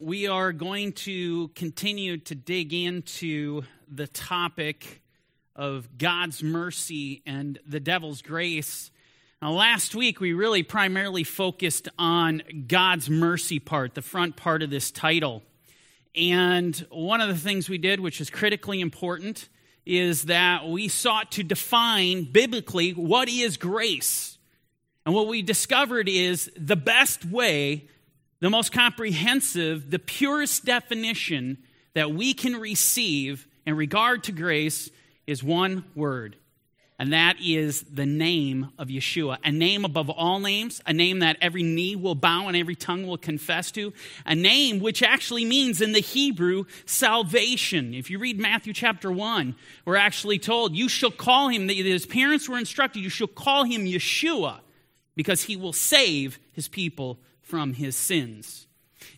we are going to continue to dig into the topic of God's mercy and the devil's grace. Now, last week, we really primarily focused on God's mercy part, the front part of this title. And one of the things we did, which is critically important, is that we sought to define biblically what is grace. And what we discovered is the best way the most comprehensive, the purest definition that we can receive in regard to grace is one word, and that is the name of Yeshua. A name above all names, a name that every knee will bow and every tongue will confess to, a name which actually means in the Hebrew salvation. If you read Matthew chapter 1, we're actually told, You shall call him, his parents were instructed, you shall call him Yeshua because he will save his people from his sins.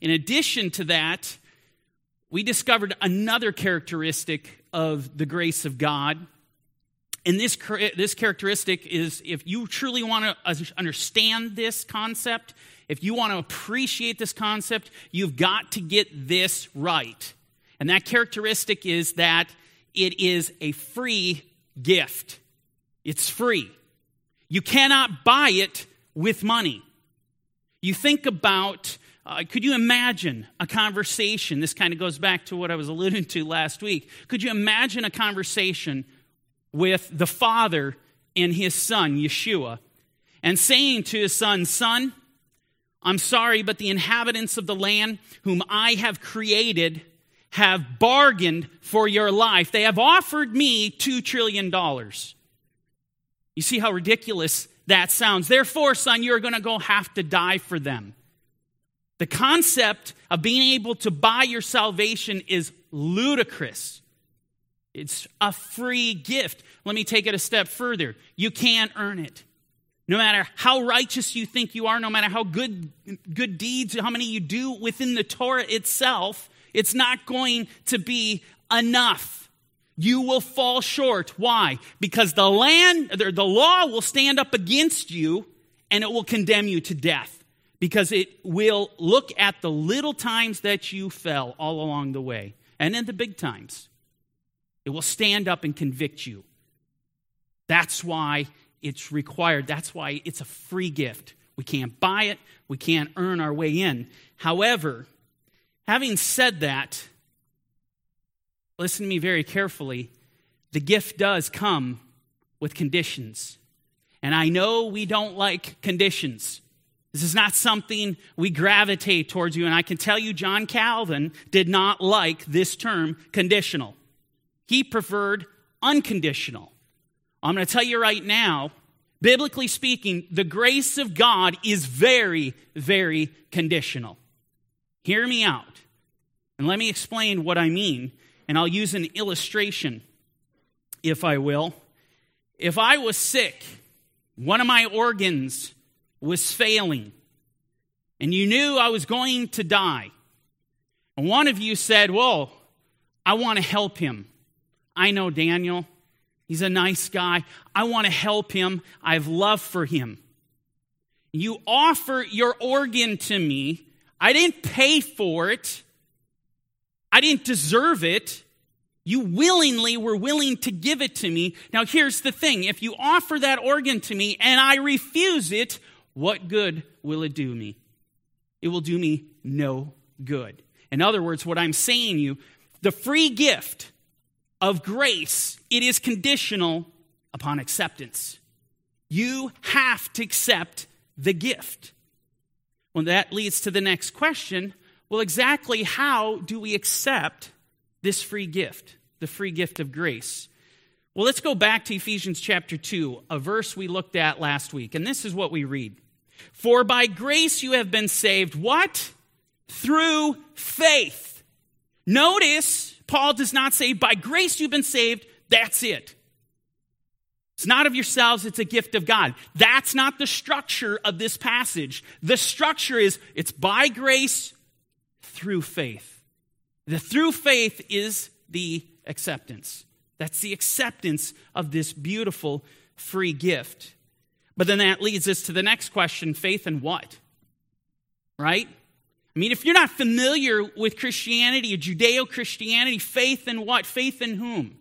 In addition to that, we discovered another characteristic of the grace of God. And this, this characteristic is if you truly want to understand this concept, if you want to appreciate this concept, you've got to get this right. And that characteristic is that it is a free gift. It's free. You cannot buy it with money. You think about, uh, could you imagine a conversation? This kind of goes back to what I was alluding to last week. Could you imagine a conversation with the father and his son, Yeshua, and saying to his son, Son, I'm sorry, but the inhabitants of the land whom I have created have bargained for your life. They have offered me $2 trillion. You see how ridiculous that sounds. Therefore, son, you're going to go have to die for them. The concept of being able to buy your salvation is ludicrous. It's a free gift. Let me take it a step further. You can't earn it. No matter how righteous you think you are, no matter how good, good deeds, how many you do within the Torah itself, it's not going to be enough you will fall short. Why? Because the land, the law will stand up against you and it will condemn you to death because it will look at the little times that you fell all along the way and then the big times. It will stand up and convict you. That's why it's required. That's why it's a free gift. We can't buy it, we can't earn our way in. However, having said that, listen to me very carefully, the gift does come with conditions. And I know we don't like conditions. This is not something we gravitate towards you. And I can tell you, John Calvin did not like this term conditional. He preferred unconditional. I'm going to tell you right now, biblically speaking, the grace of God is very, very conditional. Hear me out. And let me explain what I mean and I'll use an illustration, if I will. If I was sick, one of my organs was failing, and you knew I was going to die, and one of you said, Well, I want to help him. I know Daniel. He's a nice guy. I want to help him. I have love for him. You offer your organ to me. I didn't pay for it. I didn't deserve it. You willingly were willing to give it to me. Now, here's the thing if you offer that organ to me and I refuse it, what good will it do me? It will do me no good. In other words, what I'm saying you, the free gift of grace, it is conditional upon acceptance. You have to accept the gift. Well, that leads to the next question well, exactly how do we accept this free gift, the free gift of grace? Well, let's go back to Ephesians chapter 2, a verse we looked at last week. And this is what we read For by grace you have been saved. What? Through faith. Notice, Paul does not say, By grace you've been saved. That's it. It's not of yourselves, it's a gift of God. That's not the structure of this passage. The structure is it's by grace through faith. The through faith is the acceptance. That's the acceptance of this beautiful free gift. But then that leads us to the next question faith in what? Right? I mean, if you're not familiar with Christianity Judeo Christianity, faith in what? Faith in whom?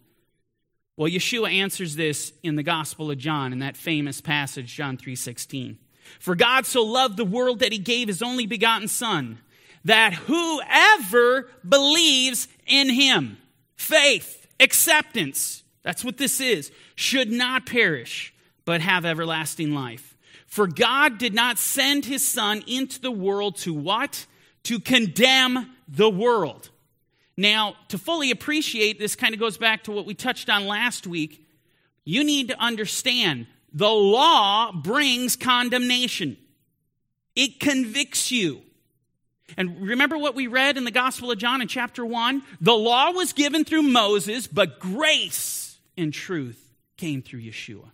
Well, Yeshua answers this in the Gospel of John in that famous passage, John 3:16. For God so loved the world that he gave his only begotten Son, that whoever believes in him, faith, acceptance, that's what this is, should not perish, but have everlasting life. For God did not send his Son into the world to what? To condemn the world. Now, to fully appreciate this, kind of goes back to what we touched on last week. You need to understand the law brings condemnation, it convicts you. And remember what we read in the Gospel of John in chapter 1? The law was given through Moses, but grace and truth came through Yeshua.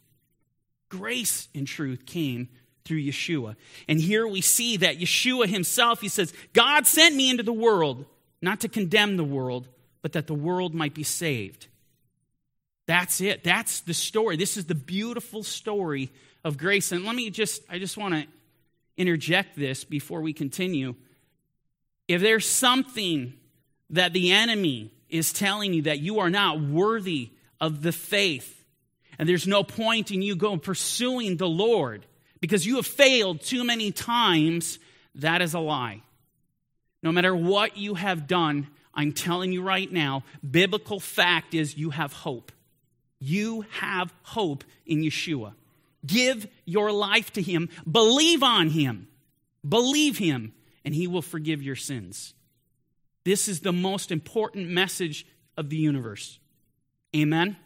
Grace and truth came through Yeshua. And here we see that Yeshua himself, he says, God sent me into the world, not to condemn the world, but that the world might be saved. That's it. That's the story. This is the beautiful story of grace. And let me just, I just want to interject this before we continue. If there's something that the enemy is telling you that you are not worthy of the faith, and there's no point in you going pursuing the Lord because you have failed too many times, that is a lie. No matter what you have done, I'm telling you right now, biblical fact is you have hope. You have hope in Yeshua. Give your life to Him, believe on Him, believe Him, and He will forgive your sins. This is the most important message of the universe. Amen.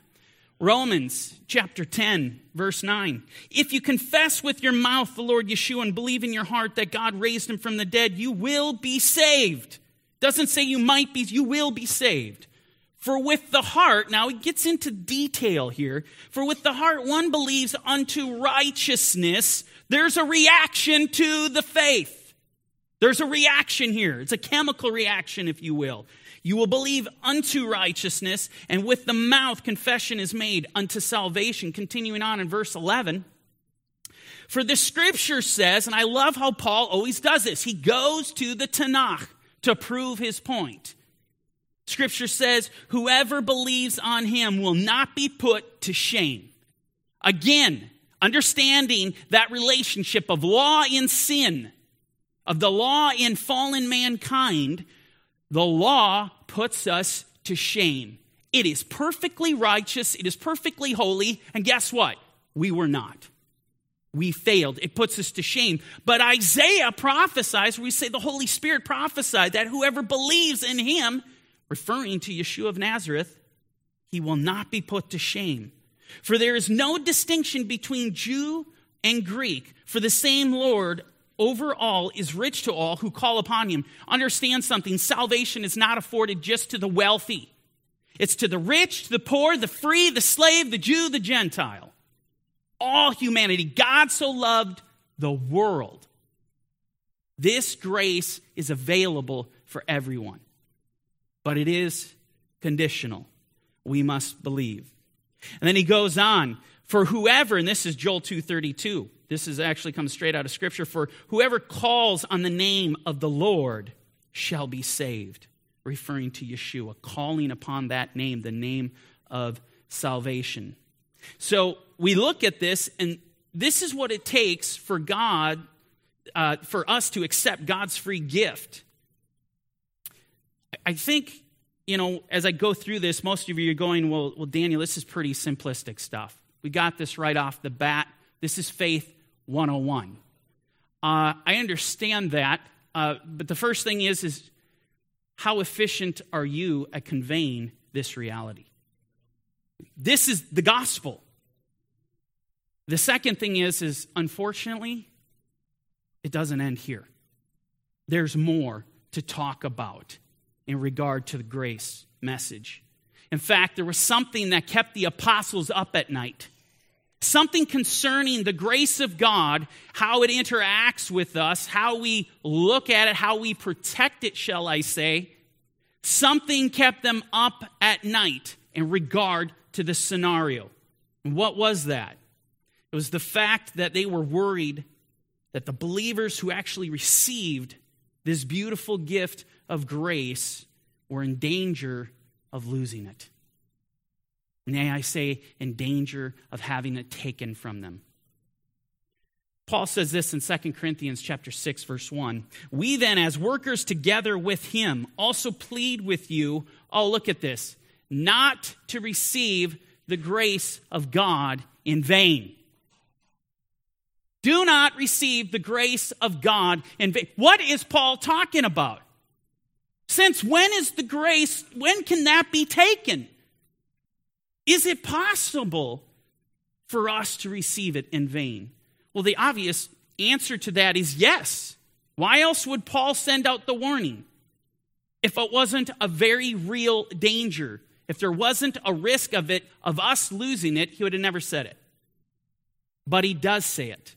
Romans chapter 10, verse 9. If you confess with your mouth the Lord Yeshua and believe in your heart that God raised him from the dead, you will be saved. Doesn't say you might be, you will be saved. For with the heart, now he gets into detail here. For with the heart one believes unto righteousness. There's a reaction to the faith. There's a reaction here. It's a chemical reaction, if you will. You will believe unto righteousness, and with the mouth confession is made unto salvation. Continuing on in verse 11. For the scripture says, and I love how Paul always does this, he goes to the Tanakh to prove his point. Scripture says, whoever believes on him will not be put to shame. Again, understanding that relationship of law and sin, of the law in fallen mankind, the law puts us to shame. It is perfectly righteous, it is perfectly holy, and guess what? We were not. We failed. It puts us to shame. But Isaiah prophesies, we say the Holy Spirit prophesied that whoever believes in him referring to Yeshua of Nazareth, he will not be put to shame. For there is no distinction between Jew and Greek, for the same Lord over all is rich to all who call upon him. Understand something salvation is not afforded just to the wealthy, it's to the rich, the poor, the free, the slave, the Jew, the Gentile. All humanity. God so loved the world. This grace is available for everyone but it is conditional. We must believe. And then he goes on, for whoever, and this is Joel 2:32. This is actually comes straight out of scripture for whoever calls on the name of the Lord shall be saved, referring to Yeshua, calling upon that name, the name of salvation. So we look at this, and this is what it takes for God, uh, for us to accept God's free gift. I think, you know, as I go through this, most of you are going, well, well, Daniel, this is pretty simplistic stuff. We got this right off the bat. This is faith 101. Uh, I understand that, uh, but the first thing is, is how efficient are you at conveying this reality? This is the gospel. The second thing is, is unfortunately, it doesn't end here. There's more to talk about in regard to the grace message. In fact, there was something that kept the apostles up at night. Something concerning the grace of God, how it interacts with us, how we look at it, how we protect it, shall I say. Something kept them up at night in regard to the scenario. And what was that? It was the fact that they were worried that the believers who actually received this beautiful gift of grace were in danger of losing it. And nay, I say, in danger of having it taken from them. Paul says this in 2 Corinthians chapter 6 verse 1. We then as workers together with him also plead with you, oh look at this, not to receive the grace of God in vain. Do not receive the grace of God in vain. What is Paul talking about? Since when is the grace, when can that be taken? Is it possible for us to receive it in vain? Well, the obvious answer to that is yes. Why else would Paul send out the warning? If it wasn't a very real danger, if there wasn't a risk of it, of us losing it, he would have never said it. But he does say it.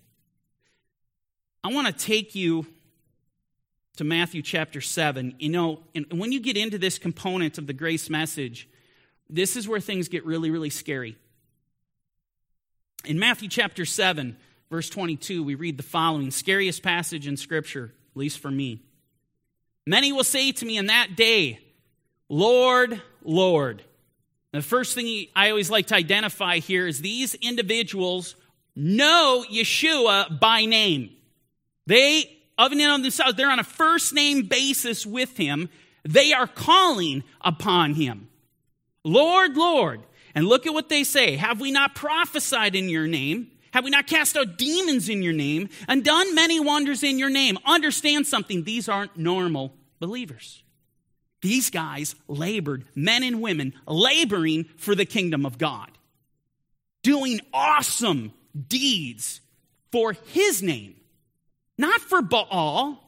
I want to take you to Matthew chapter 7. You know, and when you get into this component of the grace message, this is where things get really, really scary. In Matthew chapter 7, verse 22, we read the following scariest passage in Scripture, at least for me. Many will say to me in that day, Lord, Lord. the first thing I always like to identify here is these individuals know Yeshua by name. They, of and on themselves, they're on a first name basis with him. They are calling upon him. Lord, Lord. And look at what they say. Have we not prophesied in your name? Have we not cast out demons in your name and done many wonders in your name? Understand something. These aren't normal believers. These guys labored, men and women, laboring for the kingdom of God, doing awesome deeds for his name. Not for Baal,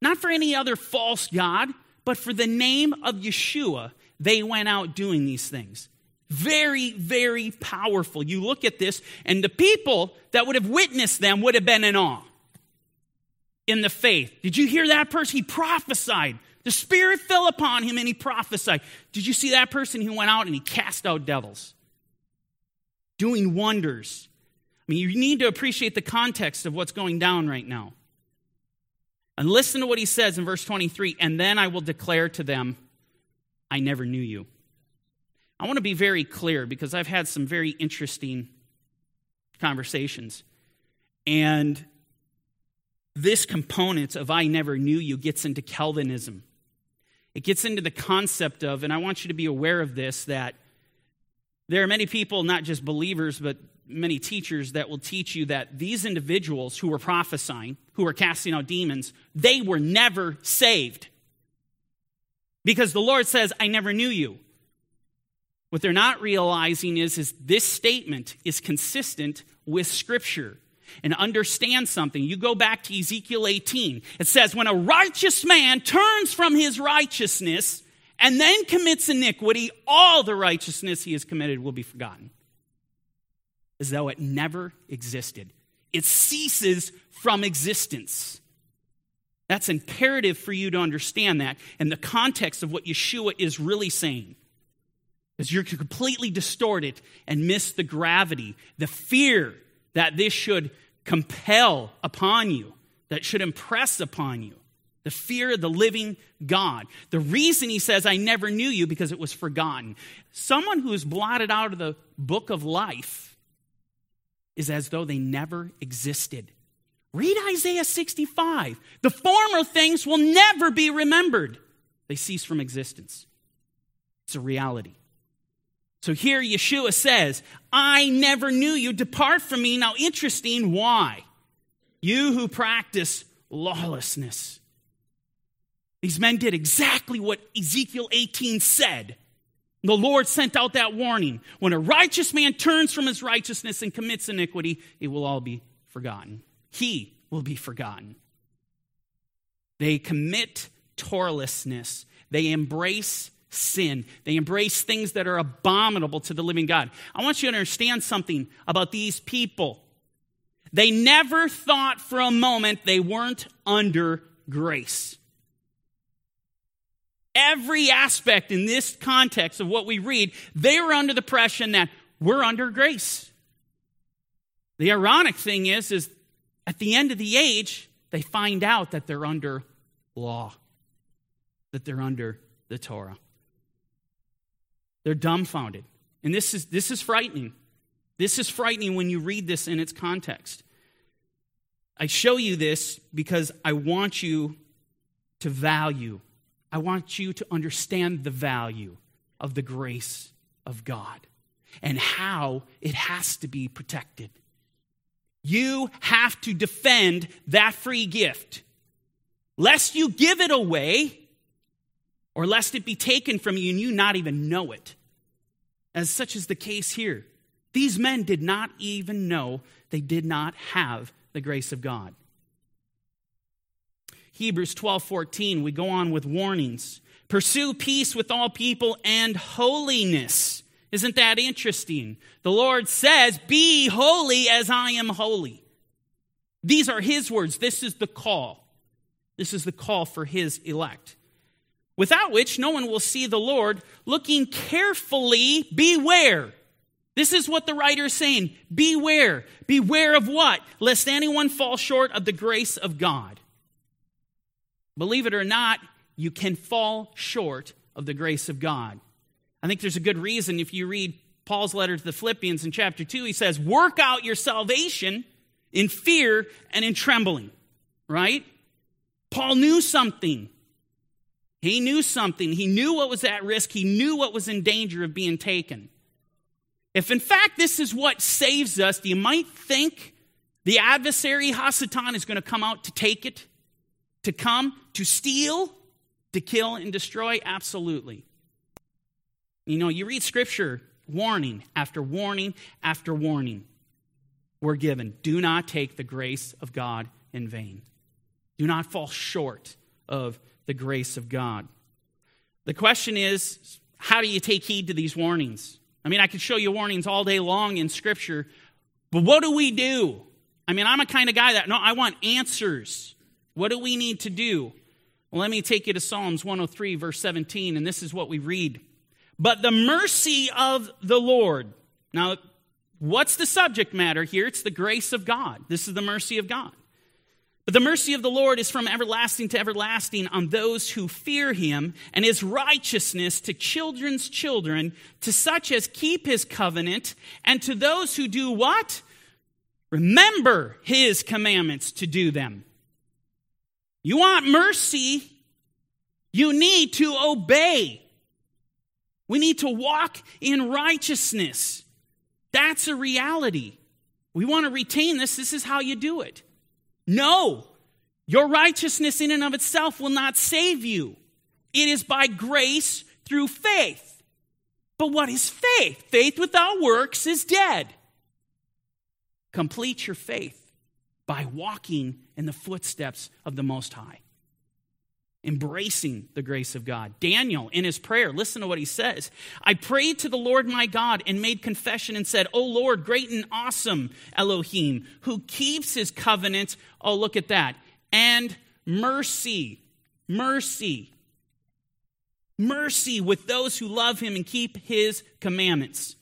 not for any other false God, but for the name of Yeshua, they went out doing these things. Very, very powerful. You look at this, and the people that would have witnessed them would have been in awe in the faith. Did you hear that person? He prophesied. The Spirit fell upon him and he prophesied. Did you see that person He went out and he cast out devils? Doing wonders. I mean, you need to appreciate the context of what's going down right now. And listen to what he says in verse 23 and then I will declare to them, I never knew you. I want to be very clear because I've had some very interesting conversations. And this component of I never knew you gets into Calvinism. It gets into the concept of, and I want you to be aware of this, that there are many people, not just believers, but many teachers that will teach you that these individuals who were prophesying, who were casting out demons, they were never saved. Because the Lord says, I never knew you. What they're not realizing is, is this statement is consistent with Scripture. And understand something. You go back to Ezekiel 18. It says, When a righteous man turns from his righteousness and then commits iniquity, all the righteousness he has committed will be forgotten as though it never existed. It ceases from existence. That's imperative for you to understand that in the context of what Yeshua is really saying. Because you're completely distorted and miss the gravity, the fear that this should compel upon you, that should impress upon you. The fear of the living God. The reason he says, I never knew you, because it was forgotten. Someone who is blotted out of the book of life is as though they never existed. Read Isaiah 65. The former things will never be remembered, they cease from existence. It's a reality. So here Yeshua says, I never knew you. Depart from me. Now, interesting, why? You who practice lawlessness. These men did exactly what Ezekiel 18 said. The Lord sent out that warning. When a righteous man turns from his righteousness and commits iniquity, it will all be forgotten. He will be forgotten. They commit Toralessness. They embrace sin. They embrace things that are abominable to the living God. I want you to understand something about these people. They never thought for a moment they weren't under grace every aspect in this context of what we read, they were under the impression that we're under grace. The ironic thing is, is at the end of the age, they find out that they're under law, that they're under the Torah. They're dumbfounded. And this is, this is frightening. This is frightening when you read this in its context. I show you this because I want you to value, I want you to understand the value of the grace of God and how it has to be protected. You have to defend that free gift, lest you give it away or lest it be taken from you and you not even know it. As such is the case here. These men did not even know they did not have the grace of God. Hebrews 12 14, we go on with warnings. Pursue peace with all people and holiness. Isn't that interesting? The Lord says, Be holy as I am holy. These are His words. This is the call. This is the call for His elect. Without which no one will see the Lord. Looking carefully, beware. This is what the writer is saying. Beware. Beware of what? Lest anyone fall short of the grace of God. Believe it or not, you can fall short of the grace of God. I think there's a good reason if you read Paul's letter to the Philippians in chapter 2, he says, Work out your salvation in fear and in trembling, right? Paul knew something. He knew something. He knew what was at risk. He knew what was in danger of being taken. If in fact this is what saves us, you might think the adversary, Hasatan, is going to come out to take it, to come, to steal, to kill, and destroy? Absolutely. You know, you read scripture, warning after warning after warning we're given. Do not take the grace of God in vain. Do not fall short of the grace of God. The question is how do you take heed to these warnings? I mean, I could show you warnings all day long in Scripture, but what do we do? I mean, I'm a kind of guy that, no, I want answers. What do we need to do? Well, let me take you to Psalms 103, verse 17, and this is what we read. But the mercy of the Lord. Now, what's the subject matter here? It's the grace of God. This is the mercy of God. But the mercy of the Lord is from everlasting to everlasting on those who fear him, and his righteousness to children's children, to such as keep his covenant, and to those who do what? Remember his commandments to do them. You want mercy, you need to obey. We need to walk in righteousness. That's a reality. We want to retain this. This is how you do it. No, your righteousness in and of itself will not save you. It is by grace through faith. But what is faith? Faith without works is dead. Complete your faith by walking in the footsteps of the Most High, embracing the grace of God. Daniel, in his prayer, listen to what he says I prayed to the Lord my God and made confession and said, O Lord, great and awesome Elohim, who keeps his covenant Oh, look at that. And mercy. Mercy. Mercy with those who love him and keep his commandments.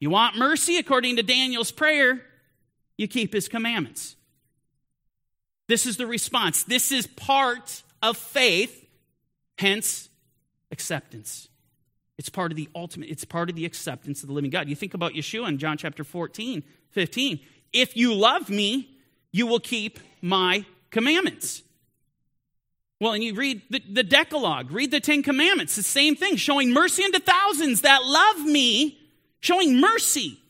You want mercy? According to Daniel's prayer, you keep his commandments. This is the response. This is part of faith, hence acceptance. It's part of the ultimate, it's part of the acceptance of the living God. You think about Yeshua in John chapter 14, 15. If you love me, you will keep my commandments. Well, and you read the, the, Decalogue, read the Ten Commandments, the same thing, showing mercy unto thousands that love me, showing mercy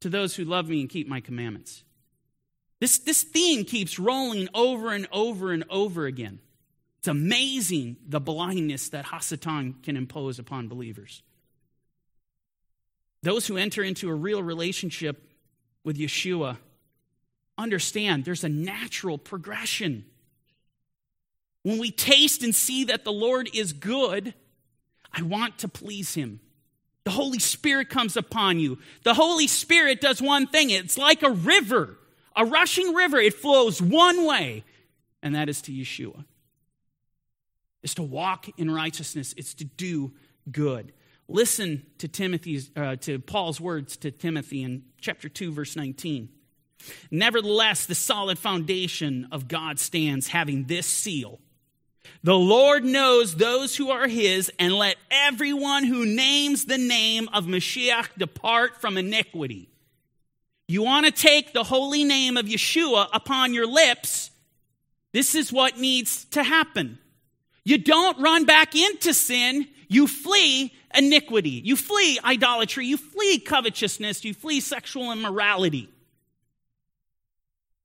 to those who love me and keep my commandments. This, this theme keeps rolling over and over and over again. It's amazing the blindness that Hasatan can impose upon believers. Those who enter into a real relationship with Yeshua understand there's a natural progression. When we taste and see that the Lord is good, I want to please Him. The Holy Spirit comes upon you. The Holy Spirit does one thing it's like a river, a rushing river. It flows one way, and that is to Yeshua. It's to walk in righteousness, it's to do good. Listen to Timothy's uh, to Paul's words to Timothy in chapter 2 verse 19. Nevertheless, the solid foundation of God stands having this seal. The Lord knows those who are his, and let everyone who names the name of Mashiach depart from iniquity. You want to take the holy name of Yeshua upon your lips, this is what needs to happen. You don't run back into sin, you flee iniquity, you flee idolatry, you flee covetousness, you flee sexual immorality.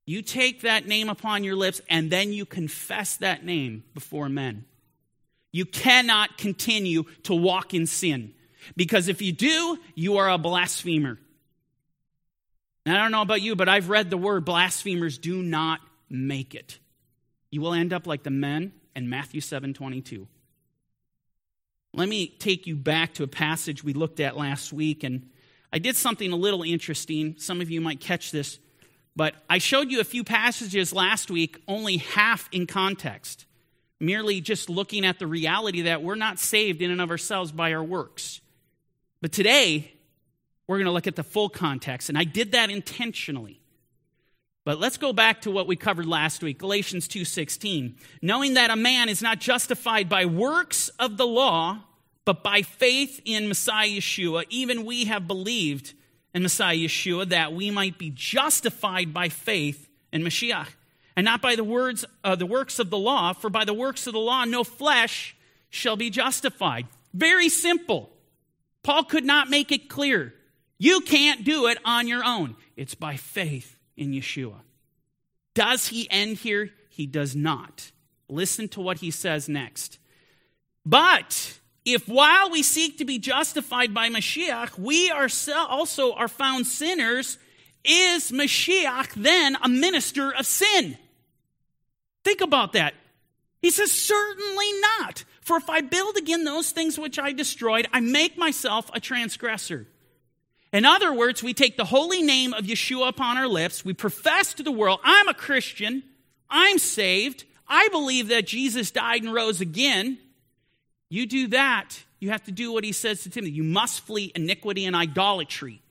You take that name upon your lips and then you confess that name before men. You cannot continue to walk in sin because if you do, you are a blasphemer. And I don't know about you, but I've read the word blasphemers do not make it. You will end up like the men in Matthew 7 22. Let me take you back to a passage we looked at last week, and I did something a little interesting. Some of you might catch this. But I showed you a few passages last week, only half in context, merely just looking at the reality that we're not saved in and of ourselves by our works. But today, we're going to look at the full context, and I did that intentionally. But let's go back to what we covered last week, Galatians 2:16. Knowing that a man is not justified by works of the law, but by faith in Messiah Yeshua, even we have believed in Messiah Yeshua that we might be justified by faith in Mashiach, and not by the words uh, the works of the law, for by the works of the law no flesh shall be justified. Very simple. Paul could not make it clear. You can't do it on your own. It's by faith in Yeshua. Does he end here? He does not. Listen to what he says next. But if while we seek to be justified by Mashiach, we also are found sinners, is Mashiach then a minister of sin? Think about that. He says, Certainly not. For if I build again those things which I destroyed, I make myself a transgressor. In other words, we take the holy name of Yeshua upon our lips, we profess to the world, I'm a Christian, I'm saved, I believe that Jesus died and rose again. You do that, you have to do what he says to Timothy. You must flee iniquity and idolatry.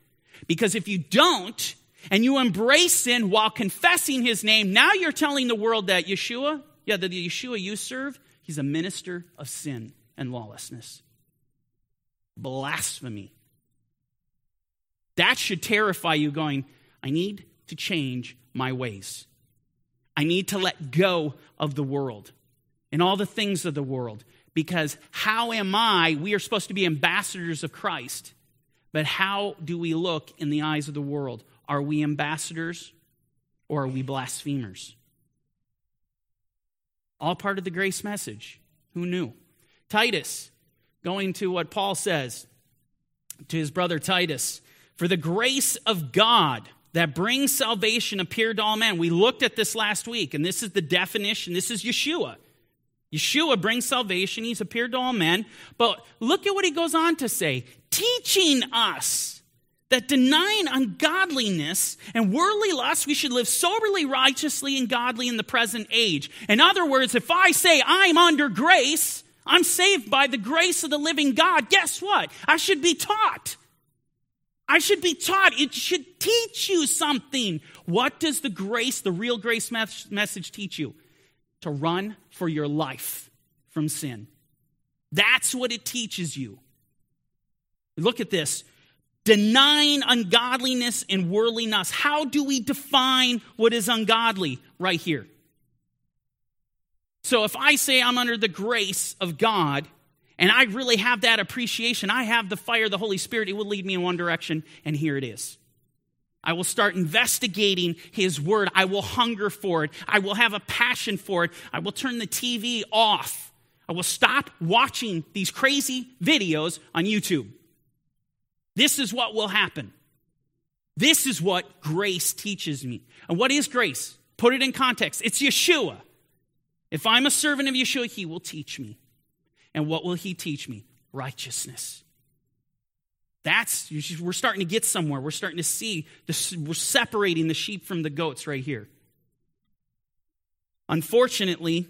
Because if you don't, and you embrace sin while confessing his name, now you're telling the world that Yeshua, yeah, the Yeshua you serve, he's a minister of sin and lawlessness. Blasphemy. That should terrify you, going, I need to change my ways. I need to let go of the world and all the things of the world because how am I? We are supposed to be ambassadors of Christ, but how do we look in the eyes of the world? Are we ambassadors or are we blasphemers? All part of the grace message. Who knew? Titus, going to what Paul says to his brother Titus, for the grace of God that brings salvation appeared to all men. We looked at this last week, and this is the definition. This is Yeshua. Yeshua brings salvation. He's appeared to all men. But look at what he goes on to say teaching us that denying ungodliness and worldly lust, we should live soberly, righteously, and godly in the present age. In other words, if I say I'm under grace, I'm saved by the grace of the living God, guess what? I should be taught. I should be taught. It should teach you something. What does the grace, the real grace message teach you? to run for your life from sin. That's what it teaches you. Look at this denying ungodliness and worldliness. How do we define what is ungodly? Right here. So if I say I'm under the grace of God, and I really have that appreciation, I have the fire the Holy Spirit, it will lead me in one direction, and here it is. I will start investigating His Word. I will hunger for it. I will have a passion for it. I will turn the TV off. I will stop watching these crazy videos on YouTube. This is what will happen. This is what grace teaches me. And what is grace? Put it in context. It's Yeshua. If I'm a servant of Yeshua, He will teach me. And what will He teach me? Righteousness. That's, we're starting to get somewhere. We're starting to see, this, we're separating the sheep from the goats right here. Unfortunately,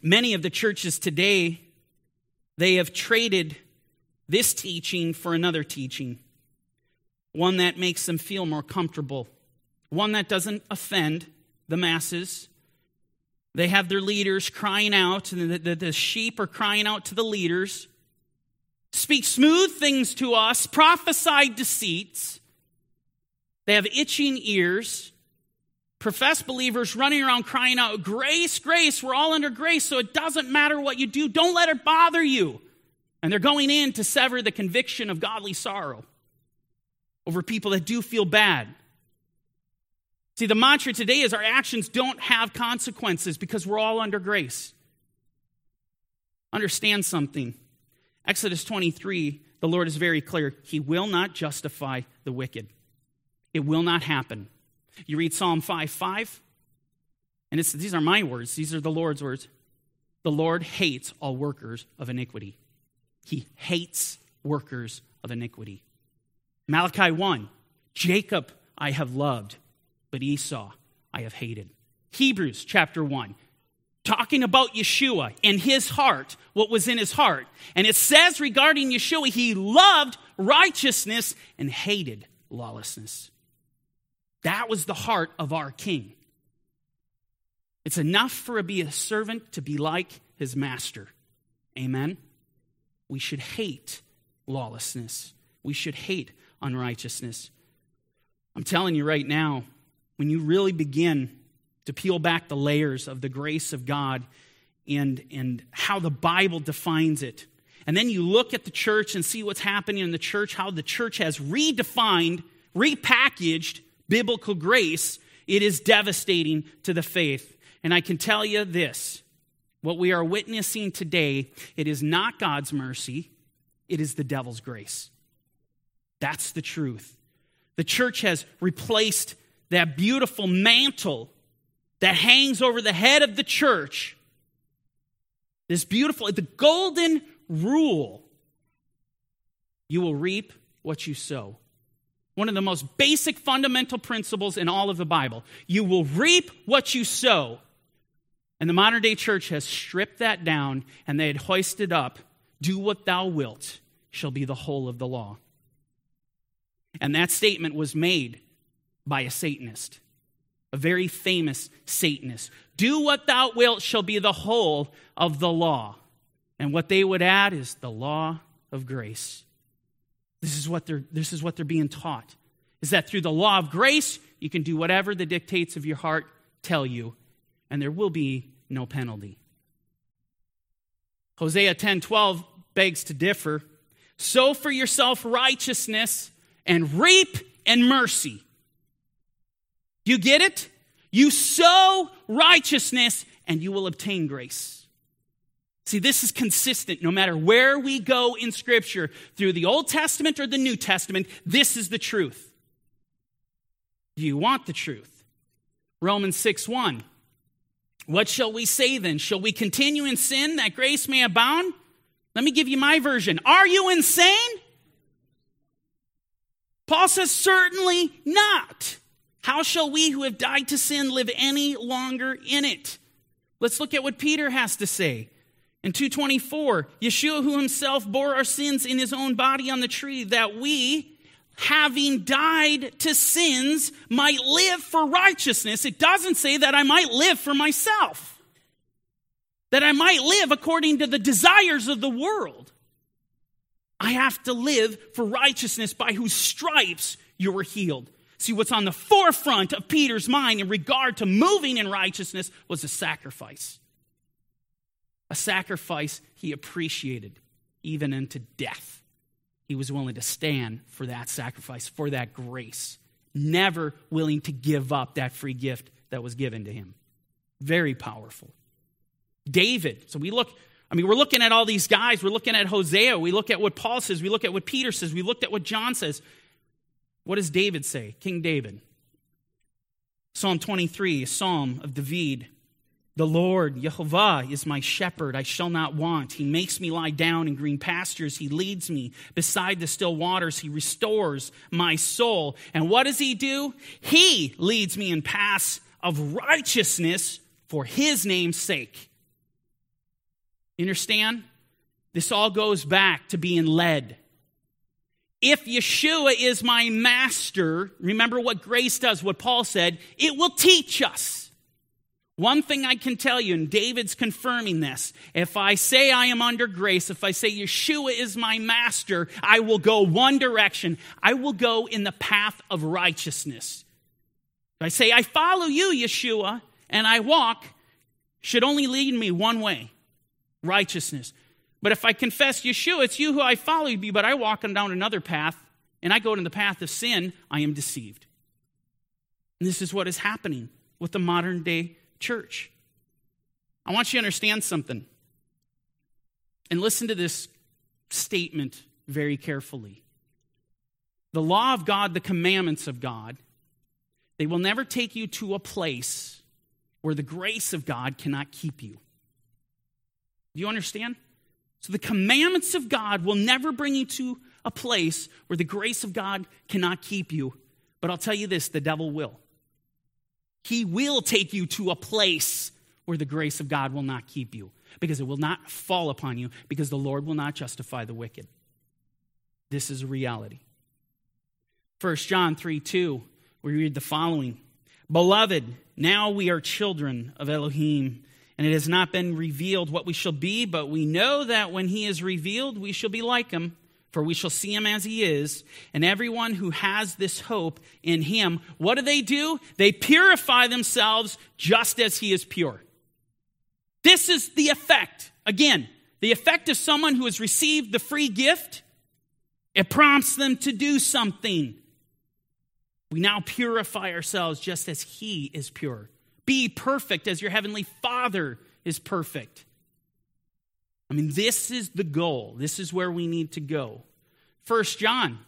many of the churches today, they have traded this teaching for another teaching, one that makes them feel more comfortable, one that doesn't offend the masses, They have their leaders crying out, and the, the, the sheep are crying out to the leaders. Speak smooth things to us, prophesy deceits. They have itching ears. Professed believers running around crying out, Grace, grace, we're all under grace, so it doesn't matter what you do. Don't let it bother you. And they're going in to sever the conviction of godly sorrow over people that do feel bad. See, the mantra today is our actions don't have consequences because we're all under grace. Understand something. Exodus 23, the Lord is very clear. He will not justify the wicked. It will not happen. You read Psalm 5 5, and these are my words, these are the Lord's words. The Lord hates all workers of iniquity. He hates workers of iniquity. Malachi 1 Jacob I have loved, but Esau I have hated. Hebrews chapter 1 talking about Yeshua and his heart, what was in his heart. And it says regarding Yeshua, he loved righteousness and hated lawlessness. That was the heart of our king. It's enough for a, be a servant to be like his master. Amen. We should hate lawlessness. We should hate unrighteousness. I'm telling you right now, when you really begin to peel back the layers of the grace of God and, and how the Bible defines it, and then you look at the church and see what's happening in the church, how the church has redefined, repackaged biblical grace, it is devastating to the faith. And I can tell you this what we are witnessing today, it is not God's mercy, it is the devil's grace. That's the truth. The church has replaced that beautiful mantle that hangs over the head of the church. This beautiful, the golden rule you will reap what you sow. One of the most basic fundamental principles in all of the Bible. You will reap what you sow. And the modern day church has stripped that down and they had hoisted up do what thou wilt shall be the whole of the law. And that statement was made by a Satanist, a very famous Satanist. Do what thou wilt shall be the whole of the law. And what they would add is the law of grace. This is what they're, this is what they're being taught. Is that through the law of grace, you can do whatever the dictates of your heart tell you, and there will be no penalty. Hosea 10 12 begs to differ. Sow for yourself righteousness and reap and mercy. You get it? You sow righteousness and you will obtain grace. See, this is consistent no matter where we go in Scripture, through the Old Testament or the New Testament, this is the truth. Do you want the truth? Romans 6 1. What shall we say then? Shall we continue in sin that grace may abound? Let me give you my version. Are you insane? Paul says, Certainly not. How shall we who have died to sin live any longer in it? Let's look at what Peter has to say. In 224, Yeshua, who himself bore our sins in his own body on the tree, that we, having died to sins, might live for righteousness. It doesn't say that I might live for myself, that I might live according to the desires of the world. I have to live for righteousness by whose stripes you were healed. See, what's on the forefront of Peter's mind in regard to moving in righteousness was a sacrifice a sacrifice he appreciated, even unto death. He was willing to stand for that sacrifice, for that grace, never willing to give up that free gift that was given to him. Very powerful. David, so we look, I mean, we're looking at all these guys. We're looking at Hosea. We look at what Paul says. We look at what Peter says. We looked at what John says. What does David say? King David. Psalm 23, a psalm of David. The Lord, Jehovah, is my shepherd. I shall not want. He makes me lie down in green pastures. He leads me beside the still waters. He restores my soul. And what does he do? He leads me in paths of righteousness for his name's sake. You understand? This all goes back to being led. If Yeshua is my master, remember what grace does, what Paul said, it will teach us One thing I can tell you, and David's confirming this if I say I am under grace, if I say Yeshua is my master, I will go one direction. I will go in the path of righteousness. If I say I follow you, Yeshua, and I walk, should only lead me one way righteousness. But if I confess Yeshua, it's you who I follow, you, but I walk on down another path, and I go in the path of sin, I am deceived. And this is what is happening with the modern day church. I want you to understand something. And listen to this statement very carefully. The law of God, the commandments of God, they will never take you to a place where the grace of God cannot keep you. Do you understand? So the commandments of God will never bring you to a place where the grace of God cannot keep you. But I'll tell you this the devil will. He will take you to a place where the grace of God will not keep you because it will not fall upon you because the Lord will not justify the wicked. This is a reality. 1 John 3 2, we read the following Beloved, now we are children of Elohim, and it has not been revealed what we shall be, but we know that when he is revealed, we shall be like him for we shall see him as he is. And everyone who has this hope in him, what do they do? They purify themselves just as he is pure. This is the effect. Again, the effect of someone who has received the free gift, it prompts them to do something. We now purify ourselves just as he is pure. Be perfect as your heavenly Father is perfect. I mean, this is the goal. This is where we need to go. First John,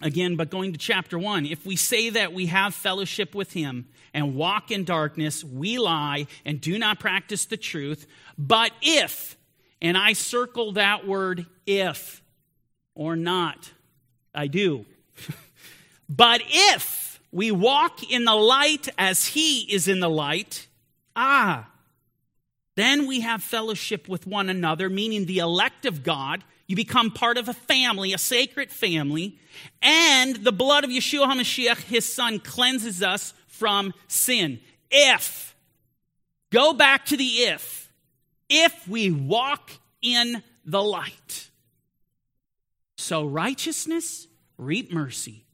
again, but going to chapter 1. If we say that we have fellowship with him and walk in darkness, we lie and do not practice the truth. But if, and I circle that word if or not, I do. but if we walk in the light as he is in the light, ah, then we have fellowship with one another, meaning the elect of God. You become part of a family, a sacred family. And the blood of Yeshua HaMashiach, his son, cleanses us from sin. If, go back to the if, if we walk in the light. So righteousness, reap mercy.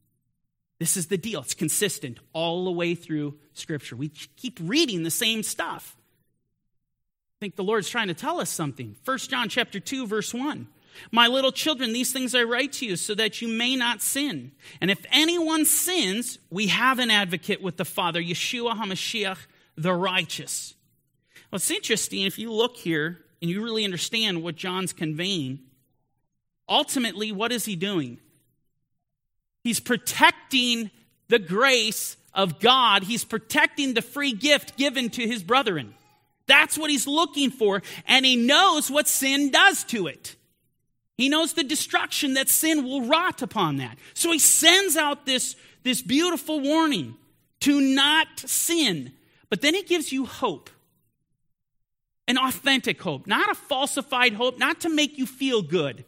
This is the deal. It's consistent all the way through Scripture. We keep reading the same stuff I think the Lord's trying to tell us something. 1 John chapter 2 verse 1. My little children, these things I write to you so that you may not sin. And if anyone sins, we have an advocate with the Father, Yeshua HaMashiach, the righteous. Well, it's interesting if you look here and you really understand what John's conveying. Ultimately, what is he doing? He's protecting the grace of God, he's protecting the free gift given to his brethren. That's what he's looking for. And he knows what sin does to it. He knows the destruction that sin will rot upon that. So he sends out this, this beautiful warning to not sin. But then he gives you hope an authentic hope, not a falsified hope, not to make you feel good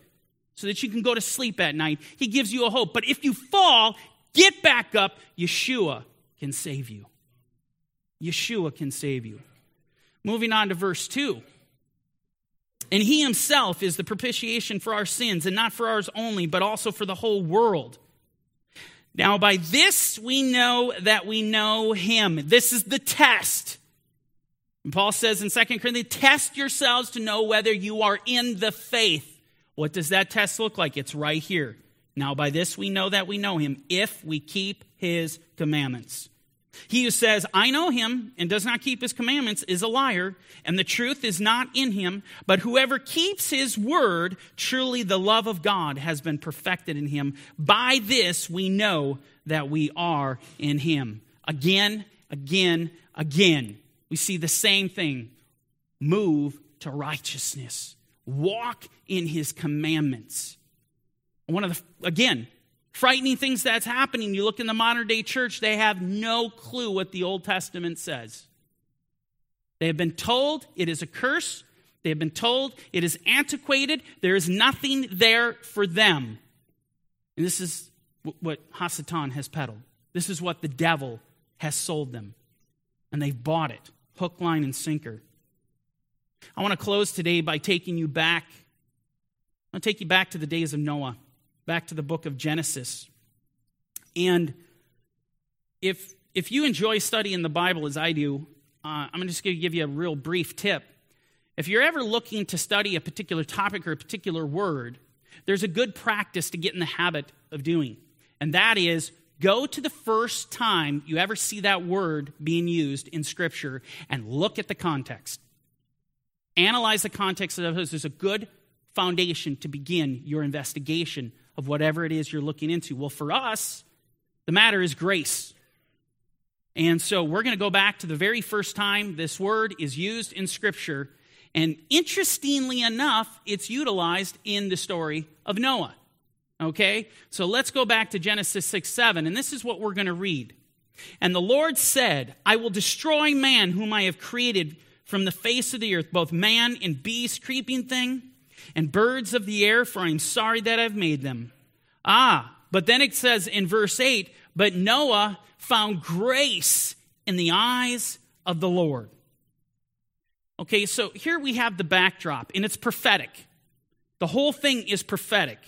so that you can go to sleep at night. He gives you a hope. But if you fall, get back up. Yeshua can save you. Yeshua can save you. Moving on to verse 2. And he himself is the propitiation for our sins, and not for ours only, but also for the whole world. Now, by this we know that we know him. This is the test. And Paul says in 2 Corinthians, test yourselves to know whether you are in the faith. What does that test look like? It's right here. Now, by this we know that we know him, if we keep his commandments. He who says, I know him, and does not keep his commandments is a liar, and the truth is not in him. But whoever keeps his word, truly the love of God has been perfected in him. By this we know that we are in him. Again, again, again. We see the same thing. Move to righteousness, walk in his commandments. One of the, again, frightening things that's happening. You look in the modern day church, they have no clue what the Old Testament says. They have been told it is a curse. They have been told it is antiquated. There is nothing there for them. And this is what Hasatan has peddled. This is what the devil has sold them. And they've bought it hook, line, and sinker. I want to close today by taking you back. I'll take you back to the days of Noah, back to the book of Genesis. And if, if you enjoy studying the Bible as I do, uh, I'm just going to give you a real brief tip. If you're ever looking to study a particular topic or a particular word, there's a good practice to get in the habit of doing, and that is go to the first time you ever see that word being used in Scripture and look at the context. Analyze the context of those. There's a good foundation to begin your investigation of whatever it is you're looking into. Well, for us, the matter is grace. And so we're going to go back to the very first time this word is used in Scripture. And interestingly enough, it's utilized in the story of Noah. Okay? So let's go back to Genesis 6 7, and this is what we're going to read. And the Lord said, I will destroy man whom I have created from the face of the earth, both man and beast, creeping thing, and birds of the air, for I am sorry that I've made them. Ah, but then it says in verse 8, but Noah found grace in the eyes of the Lord. Okay, so here we have the backdrop, and it's prophetic. The whole thing is prophetic.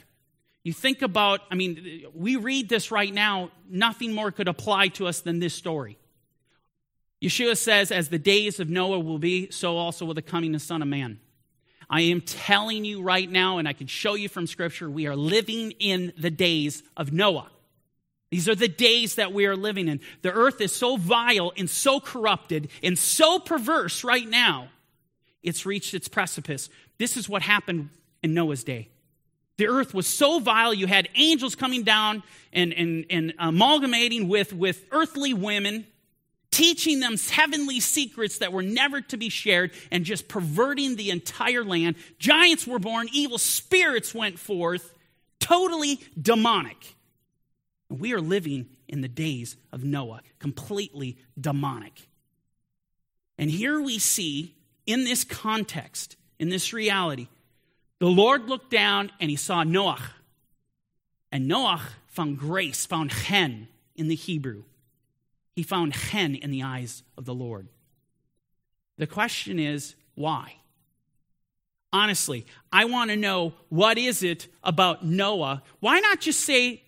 You think about, I mean, we read this right now, nothing more could apply to us than this story. Yeshua says, As the days of Noah will be, so also will the coming of the Son of Man. I am telling you right now, and I can show you from Scripture, we are living in the days of Noah. These are the days that we are living in. The earth is so vile and so corrupted and so perverse right now, it's reached its precipice. This is what happened in Noah's day. The earth was so vile, you had angels coming down and, and, and amalgamating with, with earthly women, teaching them heavenly secrets that were never to be shared, and just perverting the entire land. Giants were born, evil spirits went forth, totally demonic. We are living in the days of Noah, completely demonic. And here we see, in this context, in this reality, the Lord looked down and he saw Noah. And Noah found grace, found chen in the Hebrew. He found hen in the eyes of the Lord. The question is, why? Honestly, I want to know what is it about Noah? Why not just say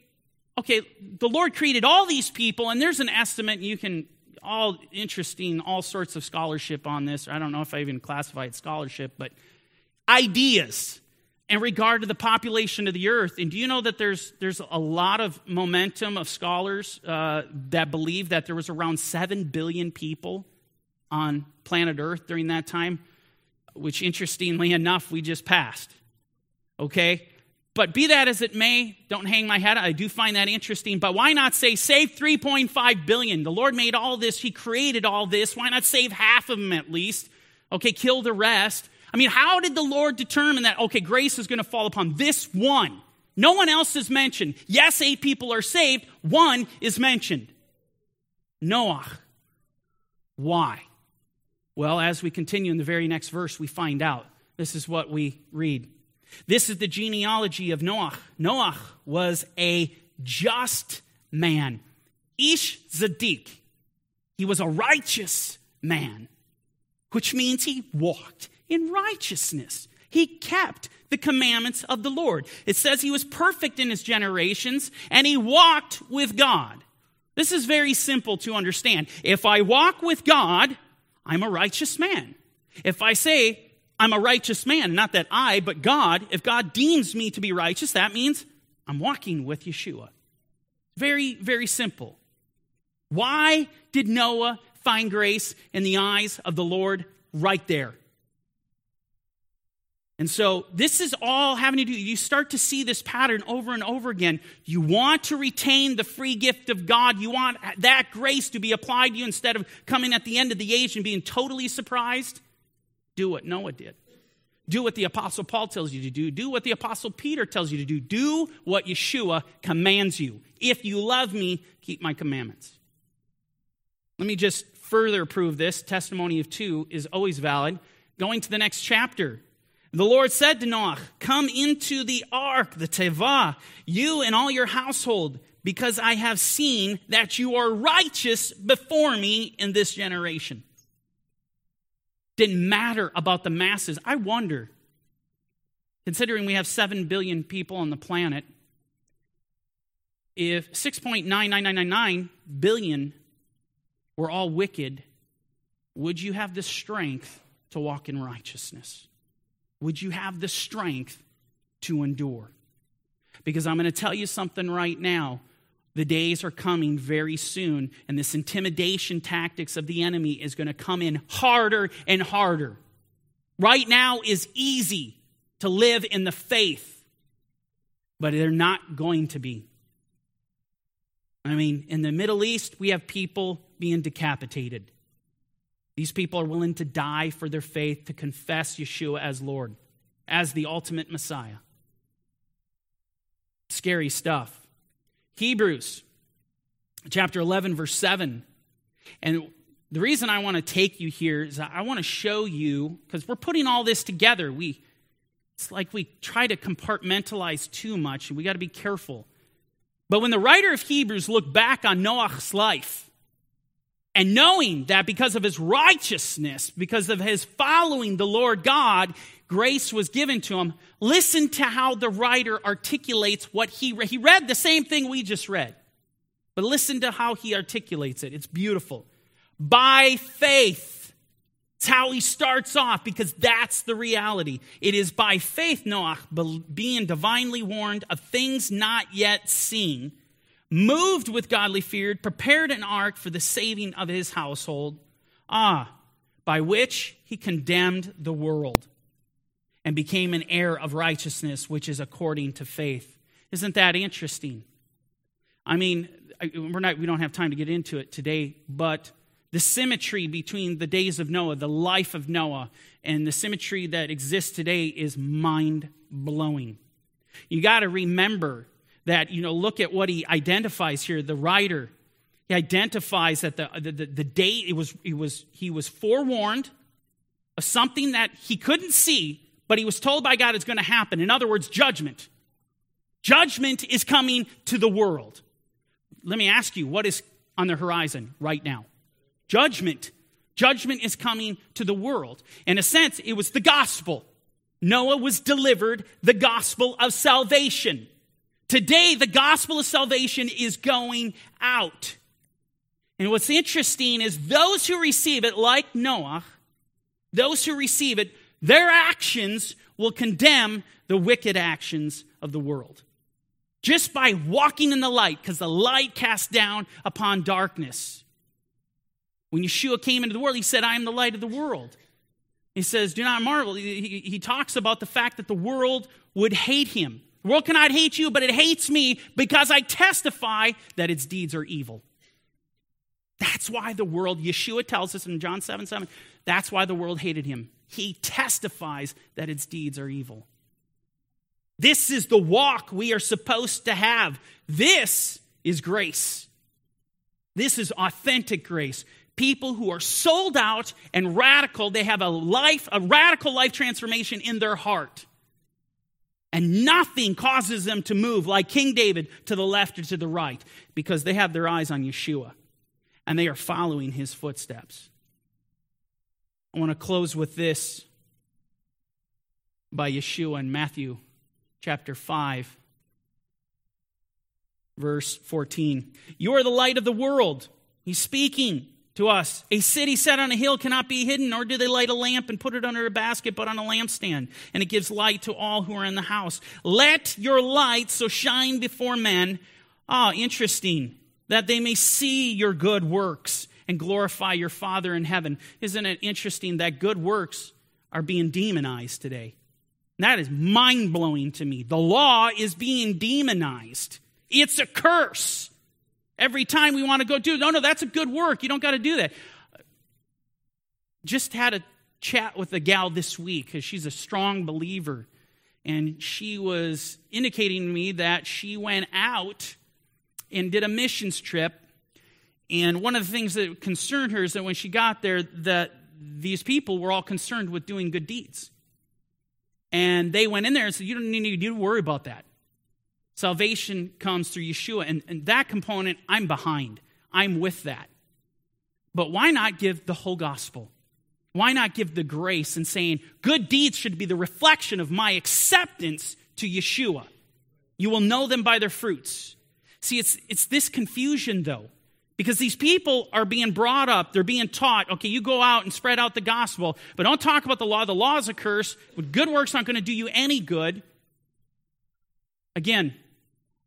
okay, the Lord created all these people, and there's an estimate, you can, all interesting, all sorts of scholarship on this. I don't know if I even classify it scholarship, but ideas in regard to the population of the earth. And do you know that there's, there's a lot of momentum of scholars uh, that believe that there was around 7 billion people on planet Earth during that time, which interestingly enough, we just passed. Okay? But be that as it may, don't hang my head. I do find that interesting. But why not say save 3.5 billion? The Lord made all this, He created all this. Why not save half of them at least? Okay, kill the rest. I mean, how did the Lord determine that, okay, grace is going to fall upon this one? No one else is mentioned. Yes, eight people are saved, one is mentioned Noah. Why? Well, as we continue in the very next verse, we find out. This is what we read. This is the genealogy of Noah. Noah was a just man. Ish Zadik. He was a righteous man, which means he walked in righteousness. He kept the commandments of the Lord. It says he was perfect in his generations and he walked with God. This is very simple to understand. If I walk with God, I'm a righteous man. If I say, I'm a righteous man. Not that I, but God, if God deems me to be righteous, that means I'm walking with Yeshua. Very, very simple. Why did Noah find grace in the eyes of the Lord right there? And so this is all having to do, you start to see this pattern over and over again. You want to retain the free gift of God. You want that grace to be applied to you instead of coming at the end of the age and being totally surprised do what Noah did. Do what the Apostle Paul tells you to do. Do what the Apostle Peter tells you to do. Do what Yeshua commands you. If you love me, keep my commandments. Let me just further prove this. Testimony of two is always valid. Going to the next chapter. The Lord said to Noah, Come into the ark, the Tevah, you and all your household, because I have seen that you are righteous before me in this generation. Didn't matter about the masses. I wonder, considering we have 7 billion people on the planet, if 6.99999 billion were all wicked, would you have the strength to walk in righteousness? Would you have the strength to endure? Because I'm going to tell you something right now. The days are coming very soon, and this intimidation tactics of the enemy is going to come in harder and harder. Right now is easy to live in the faith, but they're not going to be. I mean, in the Middle East, we have people being decapitated. These people are willing to die for their faith, to confess Yeshua as Lord, as the ultimate Messiah. Scary stuff. Hebrews chapter 11, verse 7. And the reason I want to take you here is I want to show you, because we're putting all this together. We, it's like we try to compartmentalize too much, and we got to be careful. But when the writer of Hebrews looked back on Noah's life, and knowing that because of his righteousness, because of his following the Lord God, grace was given to him, listen to how the writer articulates what he read. He read the same thing we just read, but listen to how he articulates it. It's beautiful. By faith, it's how he starts off because that's the reality. It is by faith, Noah, being divinely warned of things not yet seen, moved with godly fear, prepared an ark for the saving of his household. Ah, by which he condemned the world and became an heir of righteousness, which is according to faith. Isn't that interesting? I mean, we're not, we don't have time to get into it today, but the symmetry between the days of Noah, the life of Noah, and the symmetry that exists today is mind blowing. You got to remember that, you know, look at what he identifies here, the writer. He identifies that the, the, the, the day it was, it was, he was forewarned of something that he couldn't see, but he was told by God it's going to happen. In other words, judgment. Judgment is coming to the world. Let me ask you, what is on the horizon right now? Judgment. Judgment is coming to the world. In a sense, it was the gospel. Noah was delivered the gospel of salvation. Today, the gospel of salvation is going out. And what's interesting is those who receive it, like Noah, those who receive it, their actions will condemn the wicked actions of the world. Just by walking in the light, because the light casts down upon darkness. When Yeshua came into the world, he said, I am the light of the world. He says, Do not marvel. He, he, talks about the fact that the world would hate him. The world cannot hate you, but it hates me because I testify that its deeds are evil. That's why the world, Yeshua tells us in John 7 7, that's why the world hated him. He testifies that its deeds are evil. This is the walk we are supposed to have. This is grace. This is authentic grace people who are sold out and radical. They have a life, a radical life transformation in their heart. And nothing causes them to move like King David to the left or to the right because they have their eyes on Yeshua and they are following his footsteps. I want to close with this by Yeshua in Matthew chapter 5, verse 14. You are the light of the world. He's speaking to us. A city set on a hill cannot be hidden, nor do they light a lamp and put it under a basket, but on a lampstand, and it gives light to all who are in the house. Let your light so shine before men. Ah, interesting. That they may see your good works and glorify your Father in heaven. Isn't it interesting that good works are being demonized today? That is mind blowing to me. The law is being demonized. It's a curse. Every time we want to go do, no, no, that's a good work. You don't got to do that. Just had a chat with a gal this week because she's a strong believer. And she was indicating to me that she went out and did a missions trip. And one of the things that concerned her is that when she got there, that these people were all concerned with doing good deeds. And they went in there and said, You don't need to worry about that. Salvation comes through Yeshua, and, and that component, I'm behind. I'm with that. But why not give the whole gospel? Why not give the grace and saying, good deeds should be the reflection of my acceptance to Yeshua? You will know them by their fruits. See, it's, it's this confusion, though, because these people are being brought up, they're being taught, okay, you go out and spread out the gospel, but don't talk about the law. The law is a curse. Good works aren't going to do you any good. Again,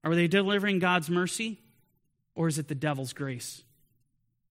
are they delivering God's mercy or is it the devil's grace?